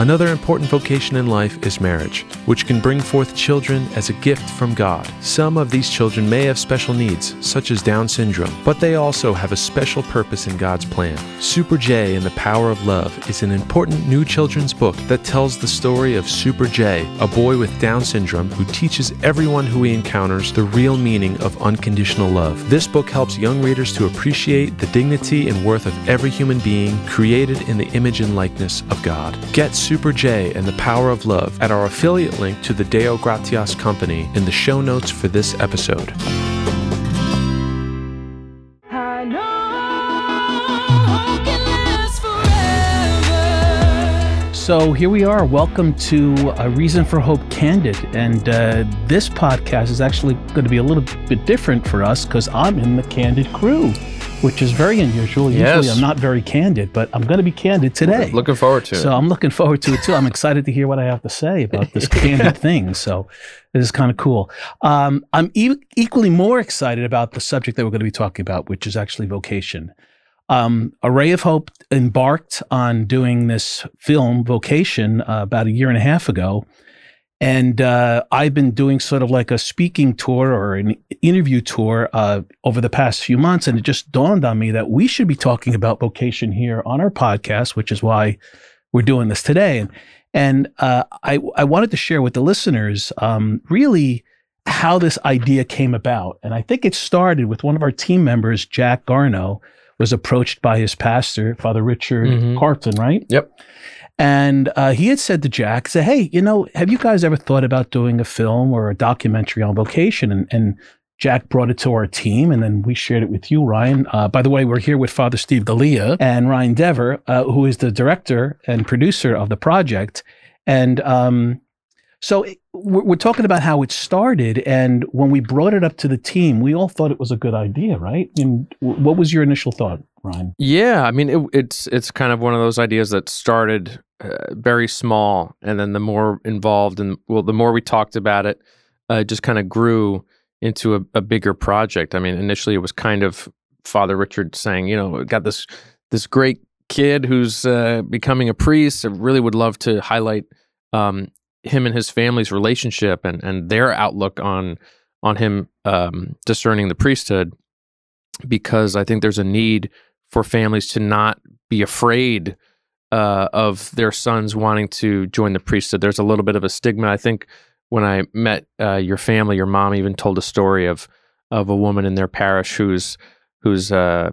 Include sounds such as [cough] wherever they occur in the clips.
Another important vocation in life is marriage, which can bring forth children as a gift from God. Some of these children may have special needs, such as Down syndrome, but they also have a special purpose in God's plan. Super J and the Power of Love is an important new children's book that tells the story of Super J, a boy with Down syndrome who teaches everyone who he encounters the real meaning of unconditional love. This book helps young readers to appreciate the dignity and worth of every human being created in the image and likeness of God. Get Super J and the Power of Love at our affiliate link to the Deo Gratias Company in the show notes for this episode. I know can last forever. So here we are. Welcome to A Reason for Hope Candid. And uh, this podcast is actually going to be a little bit different for us because I'm in the Candid crew, which is very unusual. Usually Yes. I'm not very candid, but I'm going to be candid today. Looking forward to so it. So I'm looking forward to it too. I'm excited to hear what I have to say about this [laughs] candid thing. So this is kind of cool. Um, I'm e- equally more excited about the subject that we're going to be talking about, which is actually vocation. Um, Array of Hope embarked on doing this film, Vocation, uh, about a year and a half ago. And uh, I've been doing sort of like a speaking tour or an interview tour uh, over the past few months. And it just dawned on me that we should be talking about vocation here on our podcast, which is why we're doing this today. And, and uh, I, I wanted to share with the listeners um, really how this idea came about. And I think it started with one of our team members, Jack Garno, was approached by his pastor, Father Richard Mhm. Carton, right? Yep. And uh, he had said to Jack, "Say, hey, you know, have you guys ever thought about doing a film or a documentary on vocation?" And, and Jack brought it to our team, and then we shared it with you, Ryan. Uh, by the way, we're here with Father Steve Delia and Ryan Devir, uh, who is the director and producer of the project. And um, so it- we're, talking about how it started, and when we brought it up to the team, we all thought it was a good idea, right? And what was your initial thought, Ryan? Yeah, I mean, it, it's it's kind of one of those ideas that started uh, very small, and then the more involved and well, the more we talked about it, uh, it just kind of grew into a, a bigger project. I mean, initially it was kind of Father Richard saying, you know, "We got this this great kid who's uh, becoming a priest. I really would love to highlight um, him and his family's relationship and and their outlook on on him um, discerning the priesthood, because I think there's a need for families to not be afraid uh, of their sons wanting to join the priesthood. There's a little bit of a stigma. I think when I met uh, your family, your mom even told a story of of a woman in their parish whose whose uh,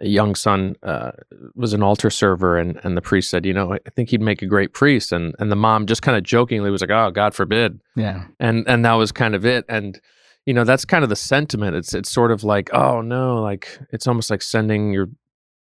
young son uh, was an altar server, and and the priest said, you know, I think he'd make a great priest, and and the mom just kind of jokingly was like, oh, God forbid, Yeah. and and that was kind of it and you know that's kind of the sentiment it's it's sort of like oh no like it's almost like sending your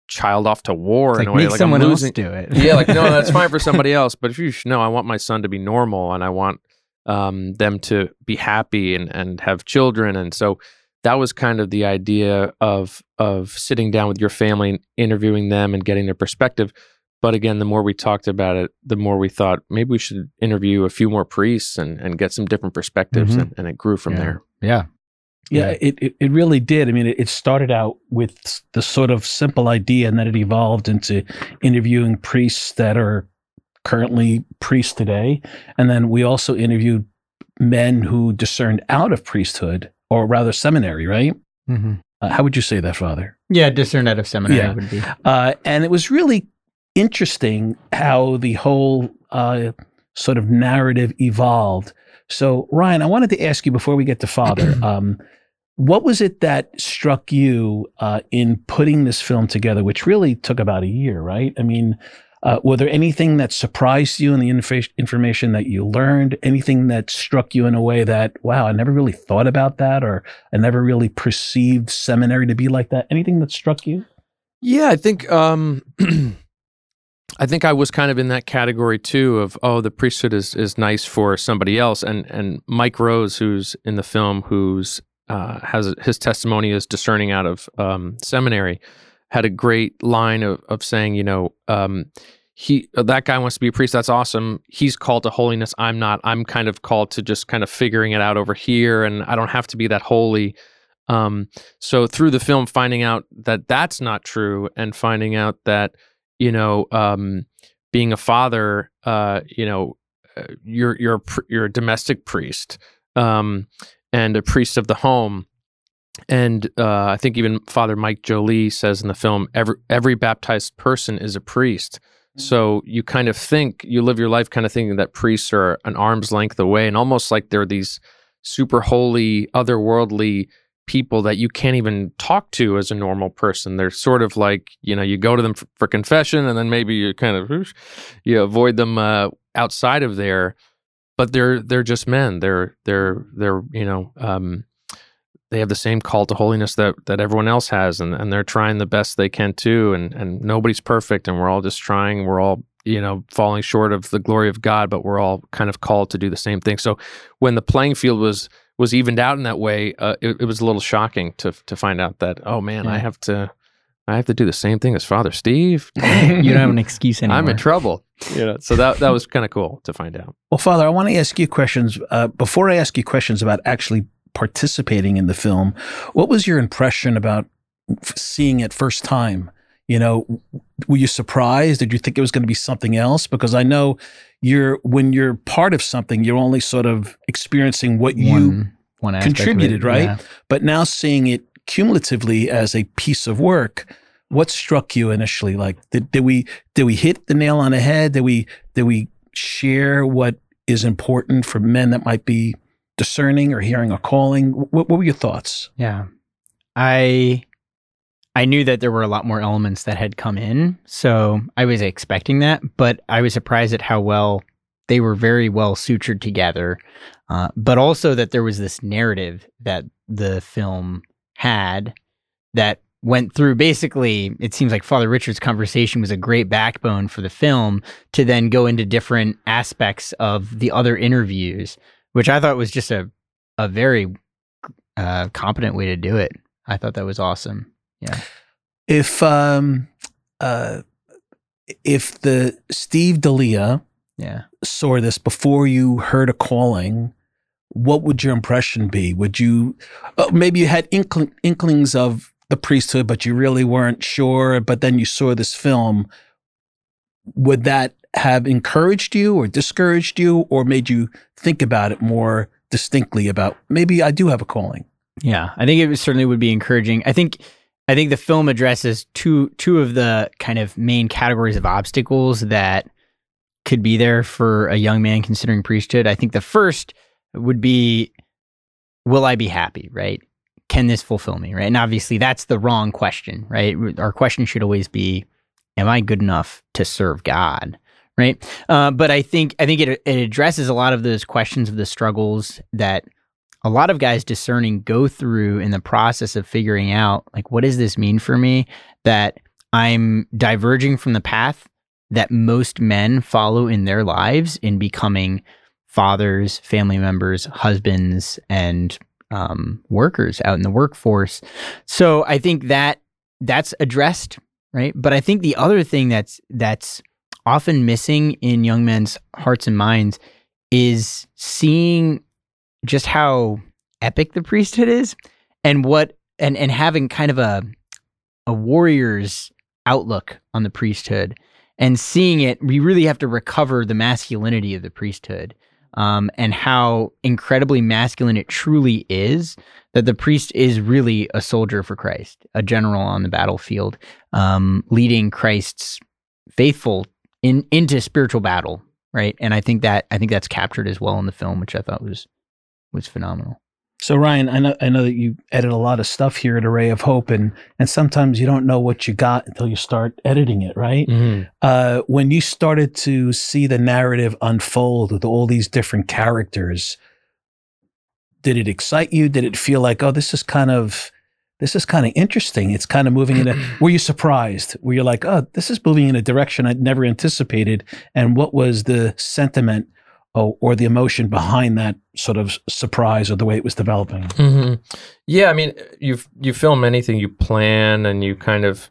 child off to war It's in like a way like someone I'm else losing do it. yeah like no that's fine for [laughs] somebody else but if you no i want my son to be normal and i want um, them to be happy and and have children and so that was kind of the idea of of sitting down with your family and interviewing them and getting their perspective but again the more we talked about it the more we thought maybe we should interview a few more priests and, and get some different perspectives Mhm. and, and it grew from Yeah. there Yeah. Yeah, Yeah. It, it it really did. I mean, it, it started out with the sort of simple idea, and then it evolved into interviewing priests that are currently priests today, and then we also interviewed men who discerned out of priesthood, or rather seminary, right? hmm Uh, how would you say that, Father? Yeah, discern out of seminary Yeah. would be. Uh, and it was really interesting how the whole uh, sort of narrative evolved. So, Ryan, I wanted to ask you before we get to Father, [clears throat] um, what was it that struck you uh, in putting this film together, which really took about a year, right? I mean, uh, were there anything that surprised you in the infa- information that you learned? Anything that struck you in a way that, wow, I never really thought about that, or I never really perceived seminary to be like that? Anything that struck you? Yeah, I think um [clears throat] I think I was kind of in that category too of oh the priesthood is is nice for somebody else. And and Mike Rose who's in the film who's uh, has his testimony is discerning out of um, seminary had a great line of of saying you know um, he that guy wants to be a priest. That's awesome. He's called to holiness. I'm not. I'm kind of called to just kind of figuring it out over here and I don't have to be that holy. Um, so through the film, finding out that that's not true, and finding out that you know um, being a father, uh, you know, uh, you're you're you're a domestic priest um, and a priest of the home. And uh, I think even Father Mike Jolie says in the film, every every baptized person is a priest. So you kind of think you live your life kind of thinking that priests are an arm's length away, and almost like they're these super holy, otherworldly people that you can't even talk to as a normal person. They're sort of like you know you go to them for, for confession, and then maybe you kind of you avoid them uh, outside of there. But they're they're just men. They're they're they're you know um, they have the same call to holiness that that everyone else has, and and they're trying the best they can too. And and nobody's perfect, and we're all just trying. We're all you know falling short of the glory of God, but we're all kind of called to do the same thing. So when the playing field was was evened out in that way, uh, it, it was a little shocking to to find out that oh man, I have to I have to do the same thing as Father Steve. [laughs] you don't have an excuse anymore. [laughs] I'm in trouble. [laughs] You know, so that that was kind of cool to find out. Well, Father, I want to ask you questions. Uh, before I ask you questions about actually participating in the film, what was your impression about f- seeing it first time? You know, were you surprised? Did you think it was going to be something else? Because I know you're when you're part of something, you're only sort of experiencing what you one, one it, contributed, right? yeah. But now seeing it cumulatively as a piece of work, what struck you initially? Like, did, did we did we hit the nail on the head? Did we did we share what is important for men that might be discerning or hearing a calling? What, what were your thoughts? Yeah. I I knew that there were a lot more elements that had come in, so I was expecting that, but I was surprised at how well they were very well sutured together. Uh, but also that there was this narrative that the film had that went through basically it seems like Father Richard's conversation was a great backbone for the film to then go into different aspects of the other interviews, which I thought was just a a very uh, competent way to do it. I thought that was awesome. If um uh if the Steve Delia Yeah. saw this before you heard a calling, what would your impression be? Would you uh, maybe you had inkling, inklings of the priesthood, but you really weren't sure, but then you saw this film? Would that have encouraged you or discouraged you or made you think about it more distinctly about maybe I do have a calling? Yeah, I think it certainly would be encouraging. I think I think the film addresses two two of the kind of main categories of obstacles that could be there for a young man considering priesthood. I think the first would be will I be happy, right? Can this fulfill me, right? And obviously that's the wrong question, right? Our question should always be am I good enough to serve God? Right. Uh, but I think I think it, it addresses a lot of those questions of the struggles that a lot of guys discerning go through in the process of figuring out like what does this mean for me that i'm diverging from the path that most men follow in their lives in becoming fathers family members husbands and um, workers out in the workforce? So i think that that's addressed right? But i think the other thing that's that's often missing in young men's hearts and minds is seeing just how epic the priesthood is and what and and having kind of a a warrior's outlook on the priesthood and seeing it we really have to recover the masculinity of the priesthood um, and how incredibly masculine it truly is that the priest is really a soldier for christ a general on the battlefield um, leading christ's faithful in into spiritual battle right? And i think that i think that's captured as well in the film which i thought was was phenomenal. So Ryan, I know I know that you edit a lot of stuff here at Array of Hope, and and sometimes you don't know what you got until you start editing it, right? Uh, when you started to see the narrative unfold with all these different characters, did it excite you? Did it feel like, oh, this is kind of this is kind of interesting? It's kind of moving in a. [clears throat] were you surprised? Were you like, oh, this is moving in a direction I'd never anticipated? And what was the sentiment? Or, or the emotion behind that sort of surprise or the way it was developing. hmm Yeah, I mean, you you film anything, you plan and you kind of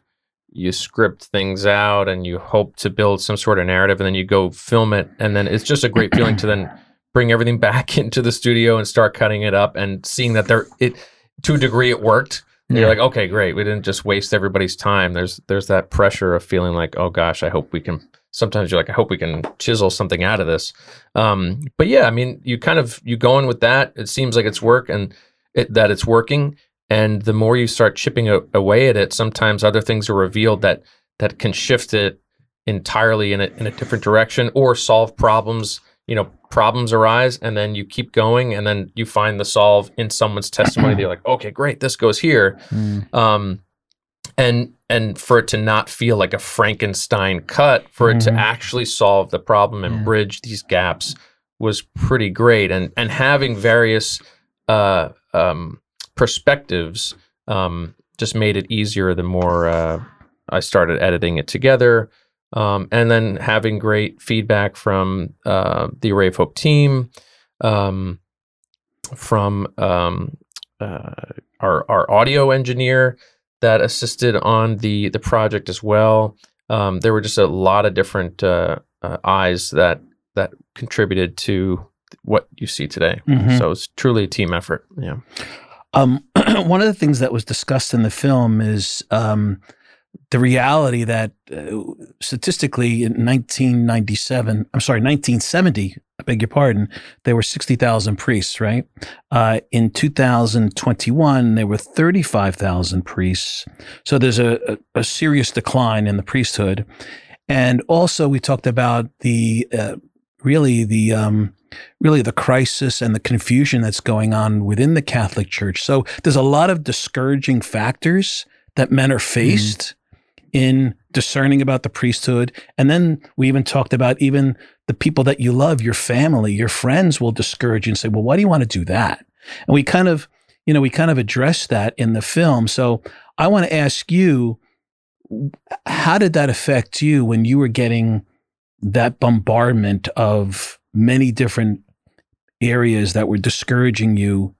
you script things out and you hope to build some sort of narrative, and then you go film it, and then it's just a great feeling to then bring everything [laughs] back into the studio and start cutting it up and seeing that there it to a degree it worked. And You're like, okay, great. We didn't just waste everybody's time. There's there's that pressure of feeling like, oh gosh, I hope we can sometimes you're like, I hope we can chisel something out of this. Um, but yeah, I mean, you kind of you go in with that. It seems like it's work and it, that it's working. And the more you start chipping a, away at it, sometimes other things are revealed that that can shift it entirely in a, in a different direction or solve problems. You know, problems arise, and then you keep going, and then you find the solve in someone's testimony. They're like, okay, great, this goes here. Mm. Um, and and for it to not feel like a Frankenstein cut, for it to Mhm. actually solve the problem and Yeah. bridge these gaps was pretty great. And and having various uh, um, perspectives um, just made it easier the more uh, I started editing it together. Um, and then having great feedback from uh, the Array of Hope team, um, from um, uh, our our audio engineer that assisted on the the project as well. Um, there were just a lot of different uh, uh, eyes that that contributed to what you see today. Mhm. So it's truly a team effort. Yeah. Um, [clears throat] one of the things that was discussed in the film is um, the reality that uh, statistically in 1997, I'm sorry, 1970, I beg your pardon, there were 60,000 priests, right? Uh, in 2021, there were 35,000 priests. So there's a, a, a serious decline in the priesthood. And also, we talked about the uh, really the um, really the crisis and the confusion that's going on within the Catholic Church. So there's a lot of discouraging factors that men are faced in discerning about the priesthood. And then we even talked about even the people that you love, your family, your friends will discourage you and say, well, why do you want to do that? And we kind of, you know, we kind of addressed that in the film. So I want to ask you, how did that affect you when you were getting that bombardment of many different areas that were discouraging you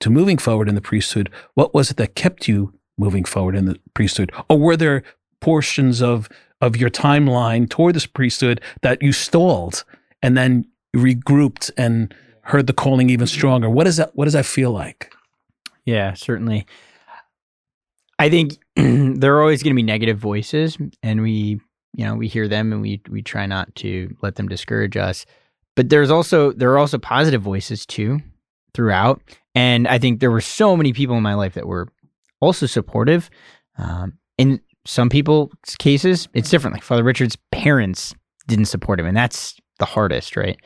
to moving forward in the priesthood? What was it that kept you moving forward in the priesthood? Or were there portions of of your timeline toward this priesthood that you stalled and then regrouped and heard the calling even stronger? What does that what does that feel like? Yeah, certainly. I think [clears throat] there are always going to be negative voices, and we, you know, we hear them, and we we try not to let them discourage us. But there's also there are also positive voices too throughout, and I think there were so many people in my life that were also supportive. Um, in some people's cases, it's different. Like Father Richard's parents didn't support him, and that's the hardest, right?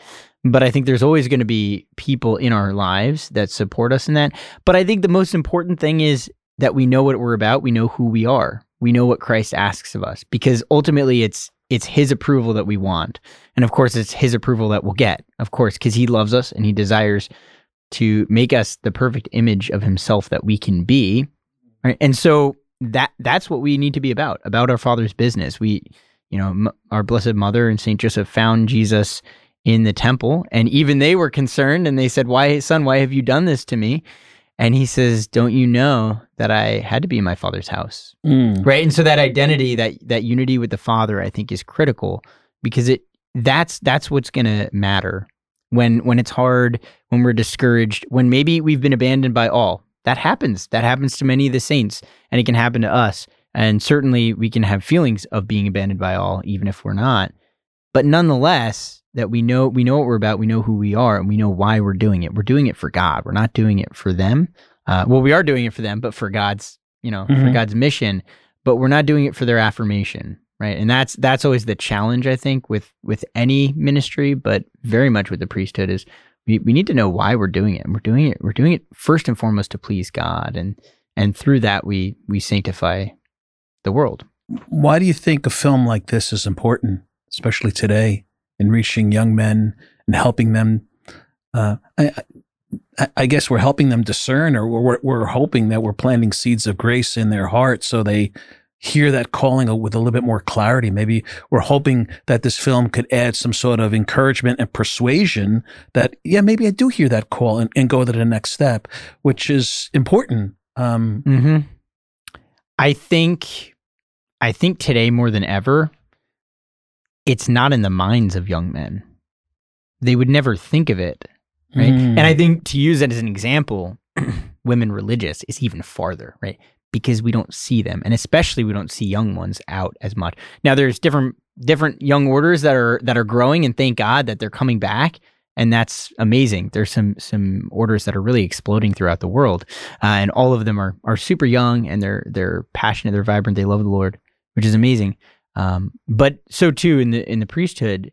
But I think there's always going to be people in our lives that support us in that. But I think the most important thing is that we know what we're about. We know who we are. We know what Christ asks of us because ultimately it's it's his approval that we want. And of course it's his approval that we'll get. Of course, cuz he loves us and he desires to make us the perfect image of himself that we can be. Right? And so that that's what we need to be about, about our father's business. We you know, m- our blessed mother and Saint Joseph found Jesus in the temple and even they were concerned and they said, "Why son, why have you done this to me?" And he says, "Don't you know that I had to be in my father's house?" Mm. Right? And so that identity, that that unity with the father, I think is critical because it that's that's what's going to matter when when it's hard, when we're discouraged, when maybe we've been abandoned by all. That happens. That happens to many of the saints and it can happen to us. And certainly we can have feelings of being abandoned by all even if we're not. But nonetheless, that we know we know what we're about, we know who we are, and we know why we're doing it. We're doing it for God. We're not doing it for them. Uh, well, we are doing it for them, but for God's, you know, for Mhm. God's mission. But we're not doing it for their affirmation, right? And that's that's always the challenge, I think, with with any ministry, but very much with the priesthood is we, we need to know why we're doing it. And we're doing it. We're doing it first and foremost to please God, and and through that we we sanctify the world. Why do you think a film like this is important, especially today, in reaching young men and helping them? Uh, I, I, guess we're helping them discern, or we're, we're hoping that we're planting seeds of grace in their heart so they hear that calling with a little bit more clarity. Maybe we're hoping that this film could add some sort of encouragement and persuasion that, yeah, maybe I do hear that call and, and go to the next step, which is important. Um, Mm-hmm. I think, I think today more than ever, it's not in the minds of young men. They would never think of it, right? Mm. And I think to use that as an example, [clears throat] women religious is even farther, right? Because we don't see them, and especially we don't see young ones out as much. Now, there's different different young orders that are that are growing, and thank God that they're coming back. And that's amazing. There's some some orders that are really exploding throughout the world, uh, and all of them are are super young and they're they're passionate, they're vibrant, they love the Lord, which is amazing. Um, but so too in the in the priesthood,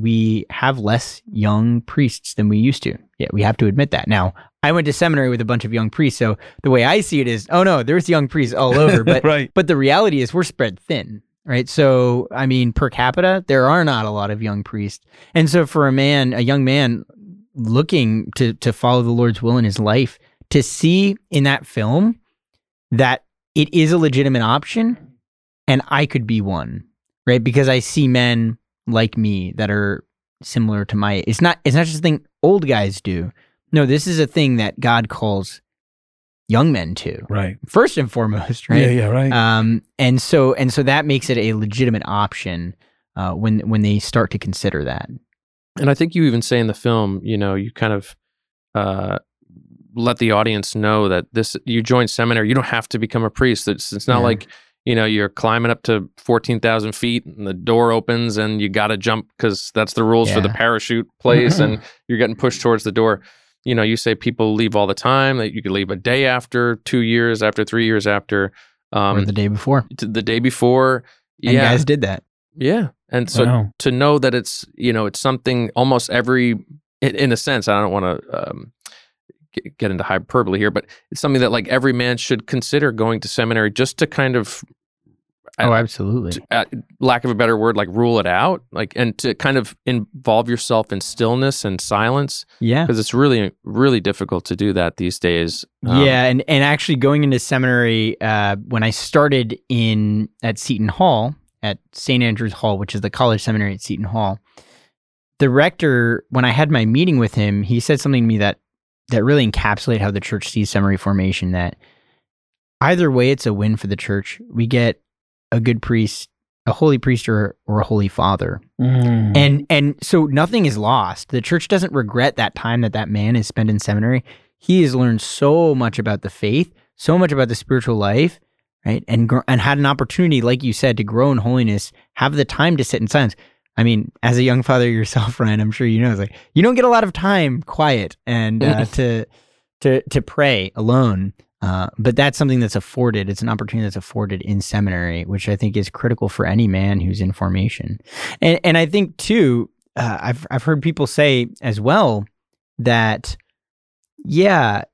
we have less young priests than we used to. Yeah, we have to admit that. Now, I went to seminary with a bunch of young priests, so the way I see it is, oh no, there's young priests all [laughs] over. But right. but the reality is we're spread thin, right? So I mean, per capita, there are not a lot of young priests, and so for a man, a young man looking to to follow the Lord's will in his life, to see in that film that it is a legitimate option, and I could be one, right? Because I see men like me that are similar to my it's not it's not just a thing old guys do no this is a thing that god calls young men to Right. first and foremost [laughs] right Yeah, yeah, right. um and so and so that makes it a legitimate option uh when when they start to consider that And I think you even say in the film, you know, you kind of uh, let the audience know that this you join seminary. You don't have to become a priest. It's it's not Yeah. like you know you're climbing up to fourteen thousand feet and the door opens and you got to jump because that's the rules for the parachute place and [laughs] you're getting pushed towards the door. You know, you say people leave all the time. That you could leave a day after, two years after, three years after, um, or the day before the day before. and yeah, guys did that yeah, and so Wow. to know that it's you know it's something almost every in, a sense i don't want to um, get into hyperbole here but it's something that like every man should consider going to seminary just to kind of oh absolutely to, uh, lack of a better word like rule it out like and to kind of involve yourself in stillness and silence yeah because it's really really difficult to do that these days Um, yeah, and and actually going into seminary uh, when I started in at Seton Hall at St Andrews Hall, which is the college seminary at Seton Hall, the rector when I had my meeting with him, he said something to me that that really encapsulated how the church sees seminary formation. That either way, it's a win for the church. We get a good priest, a holy priest, or or a holy father. Mm. And and so nothing is lost. The church doesn't regret that time that that man has spent in seminary. He has learned so much about the faith, so much about the spiritual life, right? And and had an opportunity, like you said, to grow in holiness, have the time to sit in silence. I mean, as a young father [laughs] yourself, Ryan, I'm sure you know, it's like you don't get a lot of time quiet and uh, to to to pray alone. Uh, but that's something that's afforded. It's an opportunity that's afforded in seminary, which I think is critical for any man who's in formation. And and I think too, uh, I've I've heard people say as well that yeah,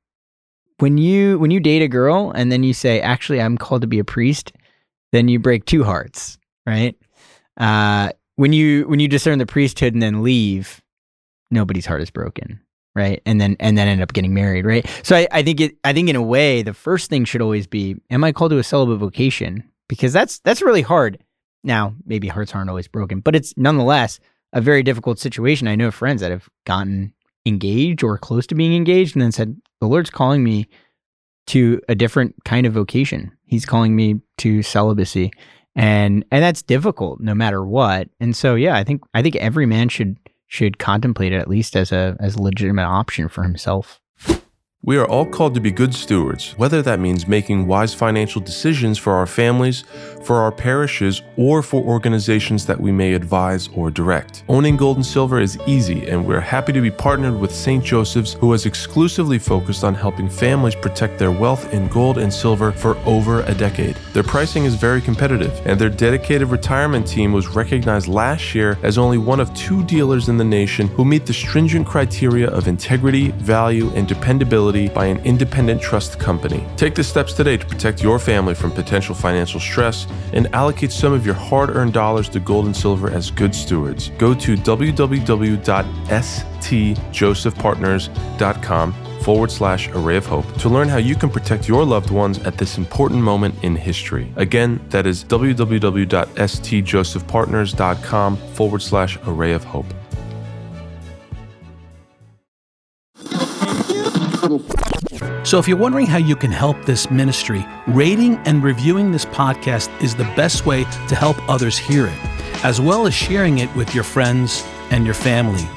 when you when you date a girl and then you say actually I'm called to be a priest, then you break two hearts, right? Uh, when you when you discern the priesthood and then leave, nobody's heart is broken, right? And then and then end up getting married, right? So I, I think it I think in a way the first thing should always be, am I called to a celibate vocation? Because that's that's really hard. Now maybe hearts aren't always broken, but it's nonetheless a very difficult situation. I know friends that have gotten engaged or close to being engaged and then said, the Lord's calling me to a different kind of vocation. He's calling me to celibacy. And and that's difficult no matter what. And so yeah, I think I think every man should should contemplate it at least as a as a legitimate option for himself. We are all called to be good stewards, whether that means making wise financial decisions for our families, for our parishes, or for organizations that we may advise or direct. Owning gold and silver is easy, and we're happy to be partnered with St. Joseph's, who has exclusively focused on helping families protect their wealth in gold and silver for over a decade. Their pricing is very competitive, and their dedicated retirement team was recognized last year as only one of two dealers in the nation who meet the stringent criteria of integrity, value, and dependability by an independent trust company. Take the steps today to protect your family from potential financial stress and allocate some of your hard earned dollars to gold and silver as good stewards. Go to www.stjosephpartners.com forward slash array of hope to learn how you can protect your loved ones at this important moment in history. Again, that is www.stjosephpartners.com forward slash array of hope. So, if you're wondering how you can help this ministry, rating and reviewing this podcast is the best way to help others hear it, as well as sharing it with your friends and your family.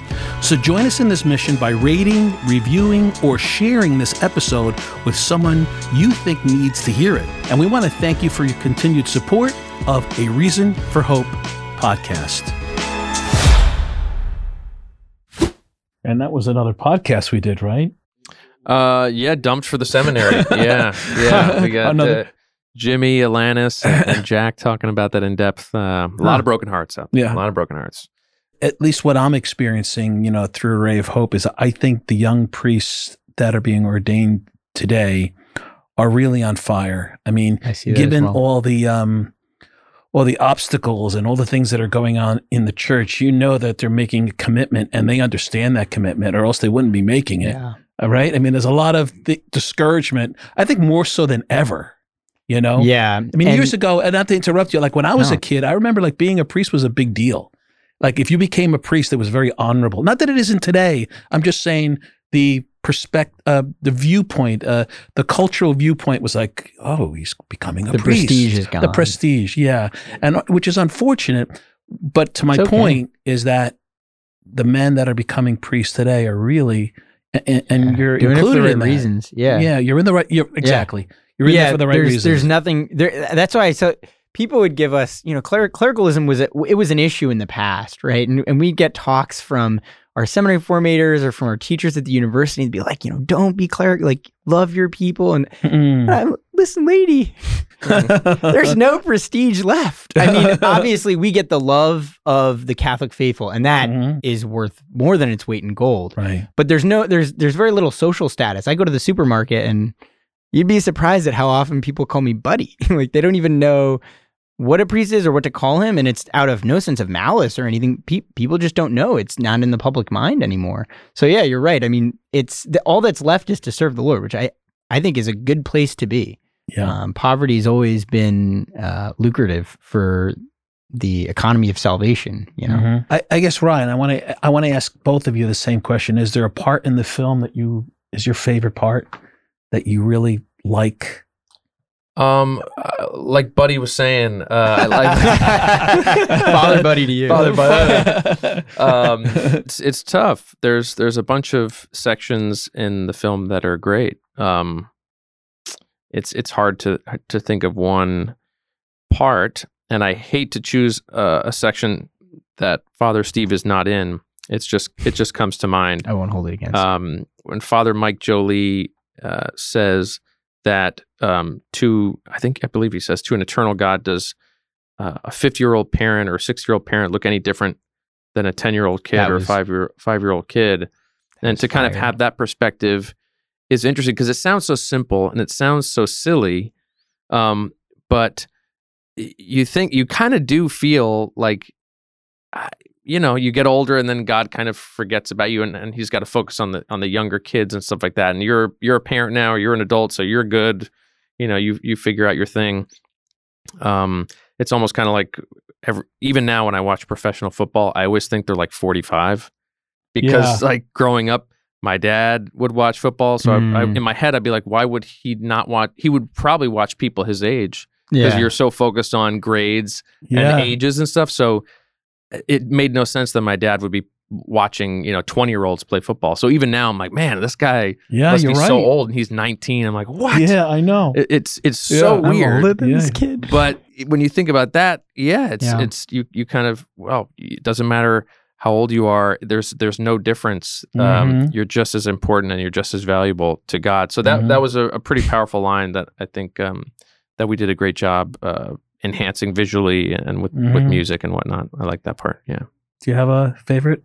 So, join us in this mission by rating, reviewing, or sharing this episode with someone you think needs to hear it. And we want to thank you for your continued support of A Reason for Hope podcast. And that was another podcast we did, right? Uh, yeah, dumped for the seminary. [laughs] yeah, yeah. We got Another- uh, Jimmy, Alanis, and, and Jack talking about that in depth. Uh, a lot Huh. of broken hearts out there. Yeah. a lot of broken hearts. At least what I'm experiencing, you know, through Array of Hope is I think the young priests that are being ordained today are really on fire. I mean, I given well. all the um all the obstacles and all the things that are going on in the church, you know that they're making a commitment and they understand that commitment or else they wouldn't be making it. yeah. All right. I mean, there's a lot of th- discouragement. I think more so than ever. You know. Yeah. I mean, and- years ago, and not to interrupt you, like when I was No. a kid, I remember like being a priest was a big deal. Like if you became a priest, it was very honorable. Not that it isn't today. I'm just saying the perspective, uh, the viewpoint, uh, the cultural viewpoint was like, oh, he's becoming a the priest. prestige is gone. The prestige, yeah, and uh, which is unfortunate. But to my okay. point is that the men that are becoming priests today are really, and, and Yeah. you're doing it for included the right in that. reasons. Yeah. yeah, you're in the right. You're exactly. You're in there for the right there's, reasons. There's nothing there. That's why. So people would give us, you know, cler- clericalism was a, it was an issue in the past, right? And and we'd get talks from our seminary formators or from our teachers at the university and be like, you know, don't be cleric, like love your people. And Mm. Listen, lady, [laughs] there's no prestige left. I mean, [laughs] obviously, we get the love of the Catholic faithful, and that is Mhm. worth more than its weight in gold right. but there's no there's there's very little social status. I go to the supermarket and you'd be surprised at how often people call me buddy. [laughs] like they don't even know what a priest is or what to call him and it's out of no sense of malice or anything. Pe- people just don't know. It's not in the public mind anymore. So yeah, you're right. I mean, it's the, all that's left is to serve the Lord, which I I think is a good place to be. Yeah. Um, poverty's always been uh, lucrative for the economy of salvation, you know. Mhm. I, I guess Ryan, I want to I want to ask both of you the same question. Is there a part in the film that you is your favorite part that you really like? Um, uh, like Buddy was saying, uh, I like [laughs] Father buddy to you. Father buddy. [laughs] um, it's it's tough. There's there's a bunch of sections in the film that are great. Um, it's it's hard to to think of one part, and I hate to choose uh, a section that Father Steve is not in. It's just it just comes to mind I won't hold it against. um, when Father Mike Jolie uh, says that um, to, I think, I believe he says, to an eternal God, does uh, a 50 year old parent or a 60 year old parent look any different than a 10 year old kid That or a five year five year old kid? And to kind of have that perspective is interesting because it sounds so simple and it sounds so silly. Um, but you think you kind of do feel like uh, you know you get older and then god kind of forgets about you and, and he's got to focus on the on the younger kids and stuff like that and you're you're a parent now you're an adult so you're good you know you you figure out your thing um it's almost kind of like every, even now when i watch professional football i always think they're like 45 because like growing up my dad would watch football so I, I, Mm. in my head i'd be like why would he not watch he would probably watch people his age because yeah. you're so focused on grades Yeah. and ages and stuff. So it made no sense that my dad would be watching, you know, 20 year olds play football. So even now I'm like, man, this guy yeah, must you're be right. so old and he's 19. I'm like, what? Yeah, I know. It- it's it's Yeah, so I'm weird. than Yeah. this kid. But when you think about that, yeah, it's Yeah. it's you you kind of well, it doesn't matter how old you are. There's there's no difference. Um, Mhm. you're just as important and you're just as valuable to God. So that Mhm. that was a, a pretty powerful line that I think um, that we did a great job uh, enhancing visually and with with Mhm. music and whatnot. I like that part. Yeah. Do you have a favorite?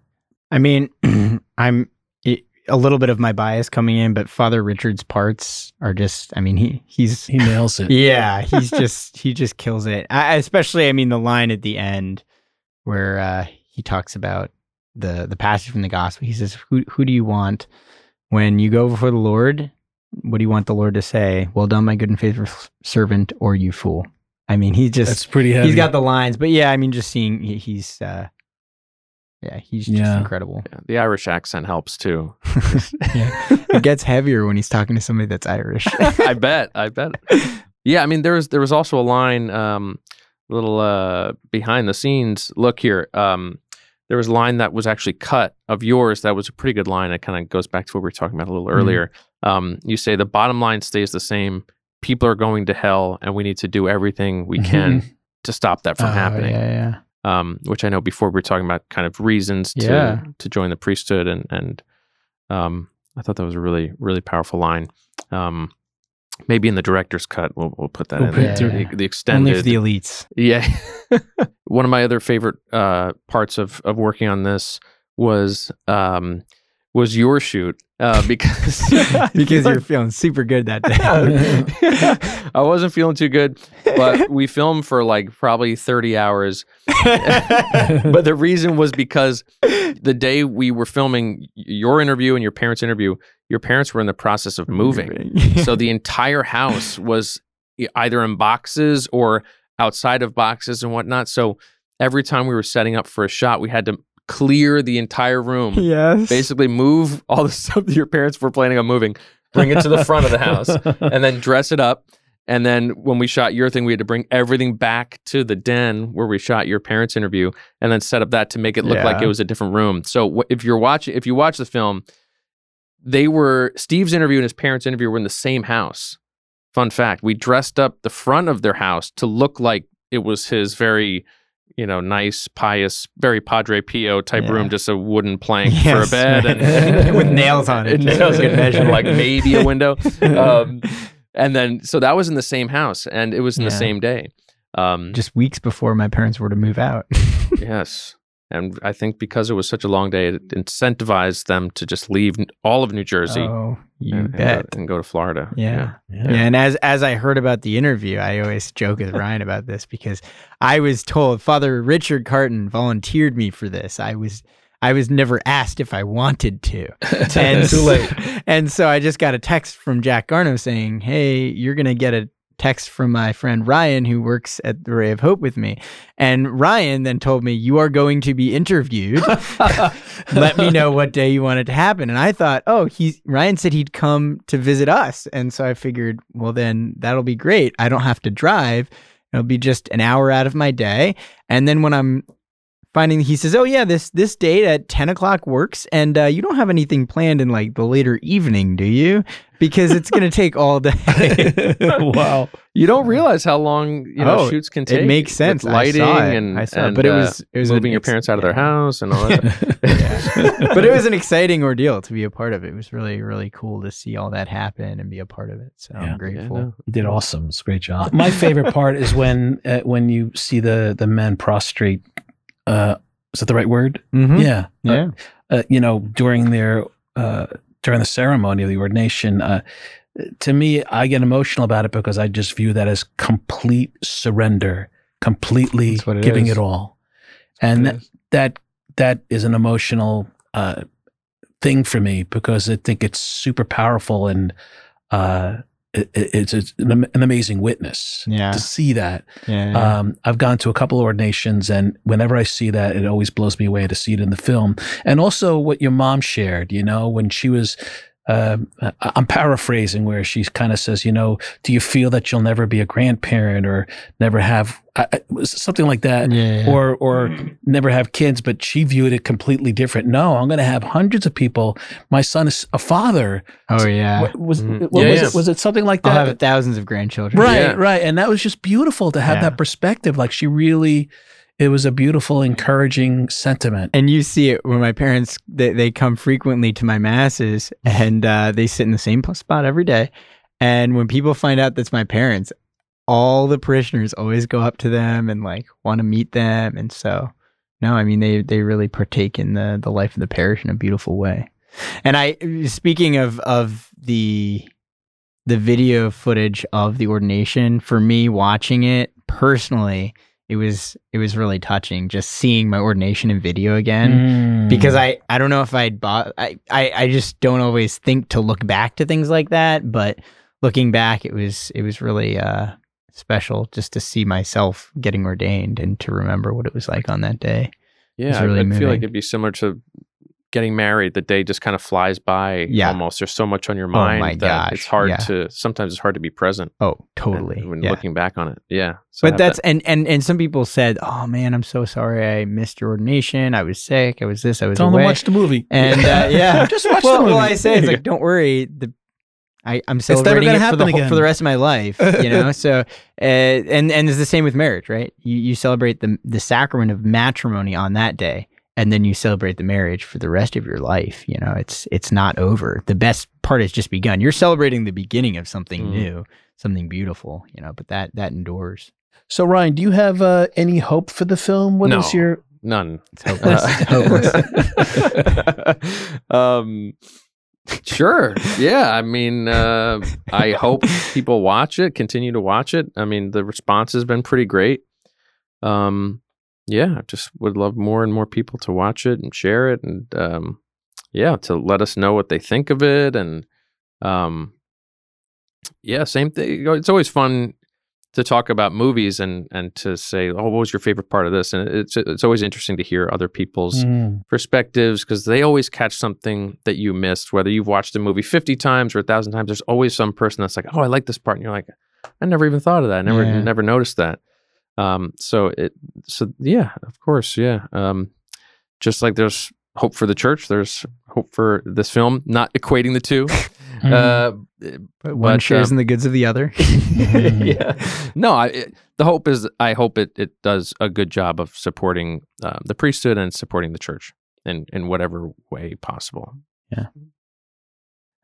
I mean, [clears throat] I'm it, a little bit of my bias coming in, but Father Richard's parts are just. I mean, he he's He nails it. [laughs] yeah, he's just he just kills it. I, especially, I mean, the line at the end where uh, he talks about the the passage from the gospel. He says, "Who who do you want when you go before the Lord? What do you want the Lord to say? Well done, my good and faithful servant, or you fool." I mean, he just That's pretty heavy. he's got the lines, but yeah, I mean, just seeing he, he's uh, yeah, he's just Yeah. incredible. yeah. The Irish accent helps too. [laughs] yeah, it gets heavier when he's talking to somebody that's Irish. [laughs] I bet. I bet. Yeah, I mean there was there was also a line, um, little uh, behind the scenes look here. Um, there was a line that was actually cut of yours that was a pretty good line. It kind of goes back to what we were talking about a little Mhm. earlier. Um, you say the bottom line stays the same. People are going to hell, and we need to do everything we can Mhm. to stop that from Oh, happening. Yeah, yeah. um, which I know before we were talking about kind of reasons to Yeah. to join the priesthood, and and um, I thought that was a really really powerful line. Um, maybe in the director's cut, we'll we'll put that We'll in put there. The, the Only for the elites. yeah. [laughs] One of my other favorite uh, parts of of working on this was um, was your shoot uh, [laughs] because [laughs] because you're feeling super good that day. I wasn't feeling too good, but we filmed for like probably 30 hours. but the reason was because the day we were filming your interview and your parents' interview, your parents were in the process of moving. so [laughs] the entire house was either in boxes or outside of boxes and whatnot. So every time we were setting up for a shot, we had to clear the entire room yes. basically move all the [laughs] stuff that your parents were planning on moving, bring it to the front of the house, [laughs] and then dress it up. And then when we shot your thing, we had to bring everything back to the den where we shot your parents' interview, and then set up that to make it look like it was a different room. So if you're watching, if you watch the film, they were Steve's interview and his parents' interview were in the same house. Fun fact: we dressed up the front of their house to look like it was his very, you know, nice, pious, very Padre Pio type Yeah. room, just a wooden plank for a bed and [laughs] With nails on it, nails good measure. like maybe a window. [laughs] Um, and then so that was in the same house, and it was in the same day. Um, Just weeks before my parents were to move out. [laughs] yes, and I think because it was such a long day, it incentivized them to just leave all of New Jersey oh, you and, and bet. go, and go to Florida. Yeah. Yeah. Yeah, and as as I heard about the interview, I always joke with Ryan about this because I was told Father Richard Carton volunteered me for this. I was I was never asked if I wanted to. [laughs] And Too late. [laughs] And so I just got a text from Jack Garno saying, "Hey, you're going to get a text from my friend Ryan who works at the Ray of Hope with me." And Ryan then told me, "You are going to be interviewed. [laughs] Let me know what day you want it to happen." And I thought, "Oh, he Ryan said he'd come to visit us." And so I figured, "Well, then that'll be great. I don't have to drive. It'll be just an hour out of my day." And then when I'm finding he says oh yeah this this date at 10 o'clock works and uh, you don't have anything planned in like the later evening do you because it's going to take all day [laughs] wow. You don't realize how long you know Oh, shoots can take. it makes with sense I lighting saw it. and I saw it. and, but it uh, was it was an moving your parents out of their house and all [laughs] that. But it was an [laughs] exciting ordeal to be a part of it. It was really, really cool to see all that happen and be a part of it. So Yeah. I'm Yeah, grateful. no. You did awesome. It's a great job. My favorite part is when uh, when you see the the men prostrate. Uh, is that the right word? Mhm. Yeah. Yeah. Uh, you know, during their uh, during the ceremony of the ordination. Uh, to me, I get emotional about it because I just view that as complete surrender, completely it giving is. it all, and It that, is. that that is an emotional uh, thing for me because I think it's super powerful and uh, it, it- it's, it's an, an amazing witness Yeah. to see that. Yeah. Um, I've gone to a couple of ordinations, and whenever I see that, it always blows me away to see it in the film. And also, what your mom shared, you know, when she was. Um, I- I'm paraphrasing where she kind of says, you know, do you feel that you'll never be a grandparent or never have I- I- it was something like that, yeah. or or never have kids? But she viewed it completely different. No, I'm going to have hundreds of people. My son is a father. oh, yeah. What, was Mhm. what Yeah, was yeah. it? Was it something like that? I'll that? have thousands of grandchildren. Right, Yeah. right. And that was just beautiful to have Yeah. that perspective. Like she really, it was a beautiful, encouraging sentiment. And you see it when my parents they, they come frequently to my masses and uh, they sit in the same spot every day. And when people find out that's my parents, all the parishioners always go up to them and like want to meet them. And so, no, I mean they they really partake in the the life of the parish in a beautiful way. And I speaking of of the the video footage of the ordination for me watching it personally it was it was really touching just seeing my ordination in video again. Mm. because I I don't know if I'd bought I, I I just don't always think to look back to things like that but looking back it was it was really uh special just to see myself getting ordained and to remember what it was like on that day. Yeah, I- really I feel like it'd be similar to getting married. The day just kind of flies by. Yeah. almost. There's so much on your Oh mind my that it's hard yeah. to. Sometimes it's hard to be present. oh and- totally when yeah. looking back on it. Yeah, so but that's that- and and and some people said oh man i'm so sorry i missed your ordination i was sick i was this i was Tell them away to watch the movie. and uh, [laughs] yeah just watch well, the movie. well, I say it's like, don't worry. The I, I'm never celebrating gonna it for the whole, for the rest of my life. You know, [laughs] so uh, and and it's the same with marriage, right? You you celebrate the the sacrament of matrimony on that day, and then you celebrate the marriage for the rest of your life. You know, it's it's not over. The best part has just begun. You're celebrating the beginning of something Mm. new, something beautiful. You know, but that that endures. So Ryan, do you have uh, any hope for the film? What is No. your None. It's hopeless. Uh, [laughs] um, sure. Yeah. I mean, uh, I hope people watch it, continue to watch it. I mean, the response has been pretty great. Um, yeah, I just would love more and more people to watch it and share it, and um, yeah, to let us know what they think of it, and um, yeah, same thing. It's always fun to talk about movies and and to say, oh, what was your favorite part of this? And it's it's always interesting to hear other people's Mm, perspectives because they always catch something that you missed. Whether you've watched a movie fifty times or a thousand times, there's always some person that's like, "Oh, I like this part," and you're like, "I never even thought of that. I never Yeah. never noticed that." Um, so it so yeah, of course, yeah. Um, just like there's hope for the church, there's hope for this film. Not equating the two. [laughs] mm. Uh, But one But, shares um, in the goods of the other. [laughs] yeah. No, I, it, the hope is I hope it, it does a good job of supporting uh, the priesthood and supporting the church in, in whatever way possible. Yeah.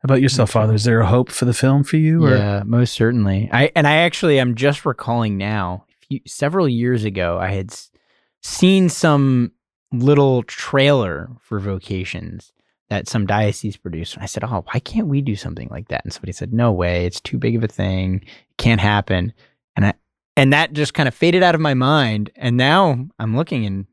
How about yourself, Father? Is there a hope for the film for you? Or? Yeah, most certainly. I and I actually am just recalling now. Few- Several years ago, I had seen some little trailer for vocations that some diocese produced. And I said, "Oh, why can't we do something like that?" And somebody said, "No way, it's too big of a thing. It can't happen." And I and that just kind of faded out of my mind. And now I'm looking, and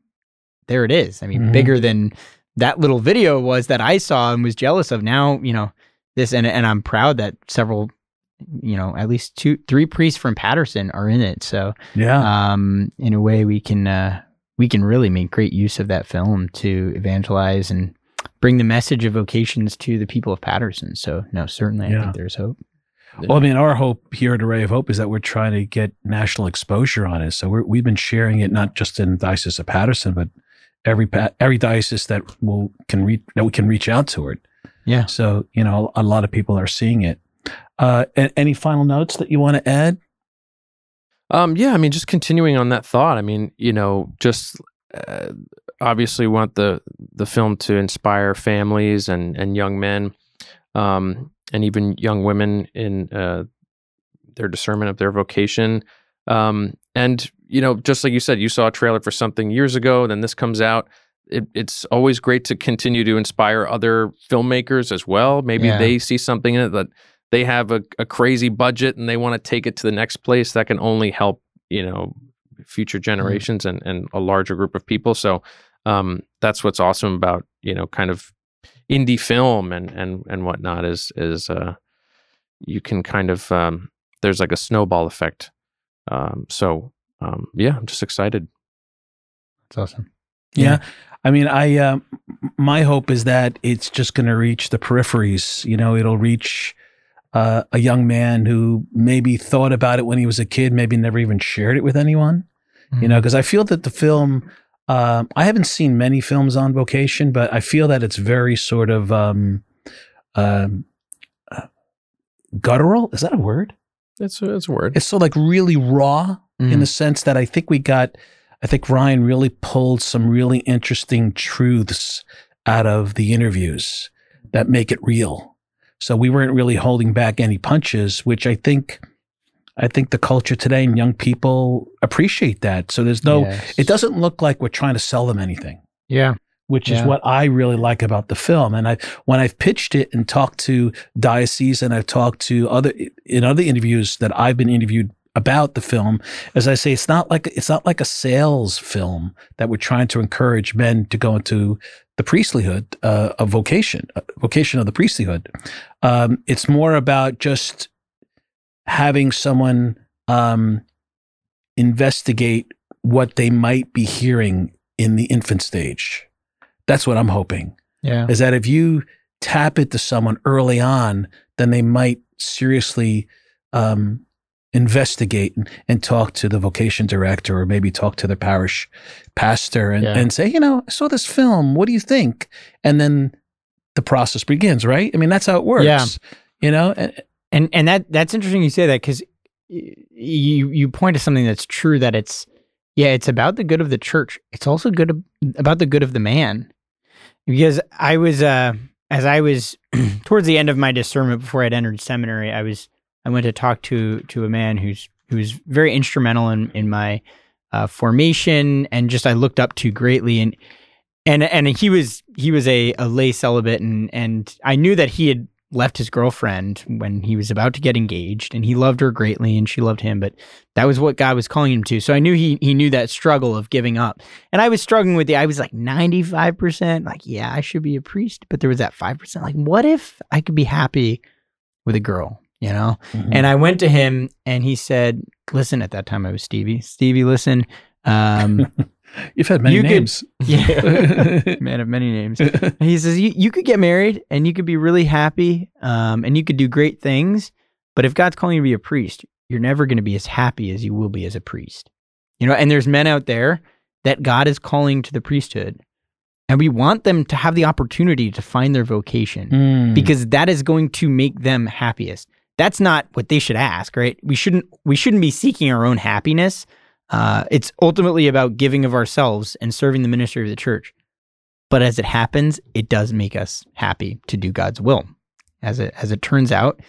there it is. I mean, Mhm. bigger than that little video was that I saw and was jealous of. Now, you know, this and and I'm proud that several you know at least two three priests from Paterson are in it so Yeah. um in a way we can uh we can really make great use of that film to evangelize and bring the message of vocations to the people of Paterson so no certainly I think there's hope Well, I mean, our hope here at Array of Hope is that we're trying to get national exposure on it. So we're, we've been sharing it not just in the Diocese of Paterson, but every every diocese that will can reach that we can reach out to it. Yeah. So you know, a lot of people are seeing it. Uh, a- any final notes that you want to add? Um, yeah, I mean, just continuing on that thought. I mean, you know, just uh, obviously want the the film to inspire families and and young men, um, and even young women in uh, their discernment of their vocation. Um, and you know, just like you said, you saw a trailer for something years ago, then this comes out. It, it's always great to continue to inspire other filmmakers as well. Maybe Yeah. they see something in it that they have a, a crazy budget and they want to take it to the next place that can only help you know future generations and, and a larger group of people. So um, that's what's awesome about you know kind of indie film and and and whatnot is is uh, you can kind of um, there's like a snowball effect. Um, so um, yeah i'm just excited. That's awesome. Yeah. I mean, I um, my hope is that it's just going to reach the peripheries. You know, it'll reach uh, a young man who maybe thought about it when he was a kid, maybe never even shared it with anyone. You know, because I feel that the film. Um, I haven't seen many films on vocation, but I feel that it's very sort of um, um, uh, guttural. Is that a word? it's a, it's a word It's so like really raw in Mhm. the sense that I think we got, I think Ryan really pulled some really interesting truths out of the interviews that make it real. So we weren't really holding back any punches, which I think, I think the culture today and young people appreciate that. So there's no, Yes. it doesn't look like we're trying to sell them anything yeah which is what I really like about the film. And I, when I've pitched it and talked to dioceses and I've talked to other in other interviews that I've been interviewed about the film, as I say, it's not like it's not like a sales film that we're trying to encourage men to go into the priestlyhood uh, of vocation, uh, vocation of the priestlyhood. Um, it's more about just having someone um, investigate what they might be hearing in the infant stage. That's what I'm hoping. yeah Is that if you tap it to someone early on, then they might seriously um, investigate and, and talk to the vocation director or maybe talk to the parish pastor and, Yeah. and say, you know, I saw this film. What do you think? And then the process begins, right? I mean, that's how it works. Yeah. You know, and, And and that that's interesting you say that because you you point to something that's true that it's yeah it's about the good of the church. It's also good ab- about the good of the man. Because I was uh as I was [clears throat] towards the end of my discernment before I'd entered seminary, I was I went to talk to to a man who's who's very instrumental in in my uh, formation and just I looked up to greatly and and and he was he was a, a lay celibate and and I knew that he had left his girlfriend when he was about to get engaged and he loved her greatly and she loved him but that was what God was calling him to. So I knew he he knew that struggle of giving up and I was struggling with the I was like 95% like yeah I should be a priest but there was that 5% like what if I could be happy with a girl you know Mhm. and I went to him and he said listen at that time I was Stevie Stevie listen um [laughs] You've had many You could- names. [laughs] yeah [laughs] man of many names he says you, you could get married and you could be really happy um, and you could do great things but if god's calling you to be a priest you're never going to be as happy as you will be as a priest you know and there's men out there that god is calling to the priesthood and we want them to have the opportunity to find their vocation Mm. because that is going to make them happiest that's not what they should ask right? We shouldn't we shouldn't be seeking our own happiness. Uh, it's ultimately about giving of ourselves and serving the ministry of the church. But as it happens it does make us happy to do god's will. As it as it turns out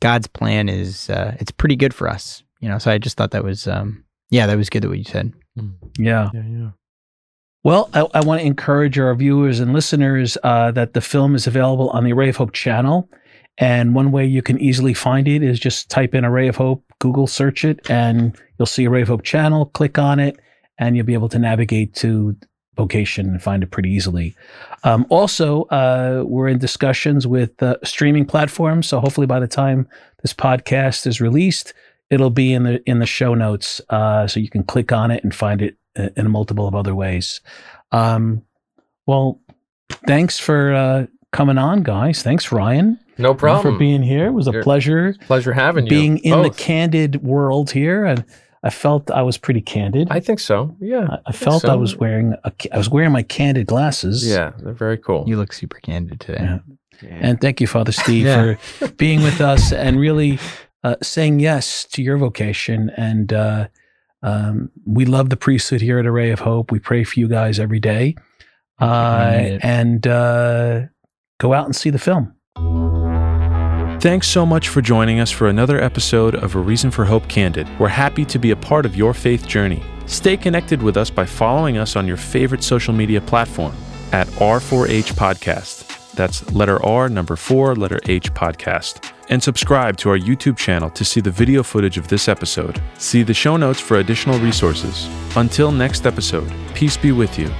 god's plan is uh, it's pretty good for us you know? So i just thought that was um yeah that was good that what you said. Yeah. Yeah, yeah. Well, I, I want to encourage our viewers and listeners uh, that the film is available on the Array of Hope channel. And one way you can easily find it is just type in Array of Hope, Google search it, and you'll see Array of Hope channel, click on it, and you'll be able to navigate to vocation and find it pretty easily. Um, also, uh, we're in discussions with uh, streaming platforms. So hopefully by the time this podcast is released, it'll be in the in the show notes, uh, so you can click on it and find it uh, in multiple of other ways. Um, well, thanks for uh, coming on, guys. Thanks, Ryan, No problem. for being here. It was a You're- pleasure Pleasure having you. being in the candid world here, and I felt I was pretty candid. I think so. Yeah. I, I felt I was wearing a, I was wearing my candid glasses. Yeah, they're very cool. you look super candid today Yeah. And thank you, Father [laughs] Steve, Yeah. for being with us and really uh, saying yes to your vocation. And uh, um, we love the priesthood here at Array of Hope. We pray for you guys every day. I Uh, and uh, go out and see the film. Thanks so much for joining us for another episode of A Reason for Hope Candid. We're happy to be a part of your faith journey. Stay connected with us by following us on your favorite social media platform at R4H Podcast. That's letter R, number four, letter H podcast. And subscribe to our YouTube channel to see the video footage of this episode. See the show notes for additional resources. Until next episode, peace be with you